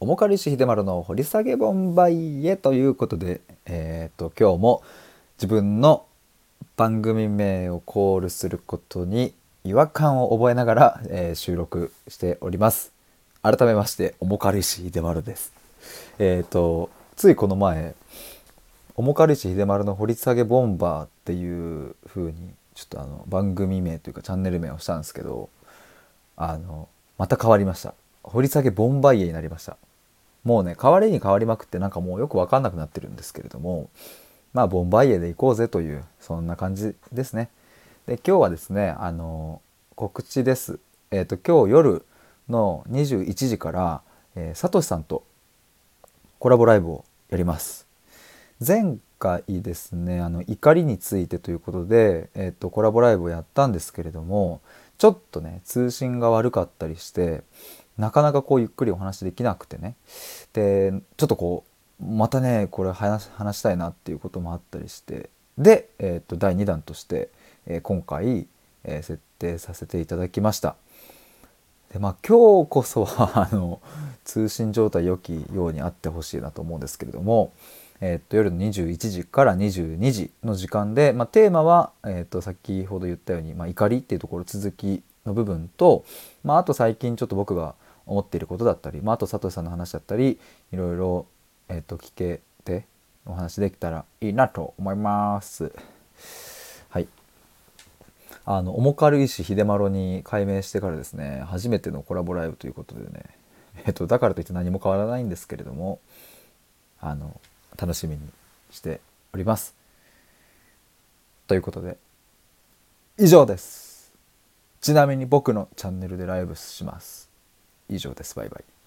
おもかりし秀丸の掘り下げボンバイへということで、えっ、と、今日も自分の番組名をコールすることに違和感を覚えながら、えー収録しております。改めまして、おもかりし秀丸です。えっ、と、ついこの前、おもかりし秀丸の掘り下げボンバーっていう風に、ちょっとあの、番組名というかチャンネル名をしたんですけど、あの、また変わりました。掘り下げボンバイエになりました。もうね、変わりに変わりまくってなんかもうよくわかんなくなってるんですけれども、まあ、ボンバイエで行こうぜという、そんな感じですね。で、今日はですね、あの、告知です。えっ、と、今日夜の21時から、えー、サトシさんとコラボライブをやります。前回ですね、あの、怒りについてということで、えっ、と、コラボライブをやったんですけれども、ちょっとね、通信が悪かったりして、なかなかこうゆっくりお話できなくてね。で、ちょっとこう、またね、これ話したいなっていうこともあったりして、で、えっ、と、第2弾として、えー今回、えー設定させていただきました。でまあ今日こそは あの通信状態良きようにあってほしいなと思うんですけれども、えーっと夜の21時から22時の時間で、まあ、テーマは、えーっと先ほど言ったように、まあ、怒りっていうところ続きの部分と、まあ、あと最近ちょっと僕が思っていることだったり、まあ、あと佐藤さんの話だったりいろいろ、えーっと聞けてお話できたらいいなと思います。はいあの、重軽石秀丸に改名してからですね、初めてのコラボライブということでね、えっと、だからといって何も変わらないんですけれども、あの、楽しみにしております。ということで、以上です。ちなみに僕のチャンネルでライブします。以上です。バイバイ。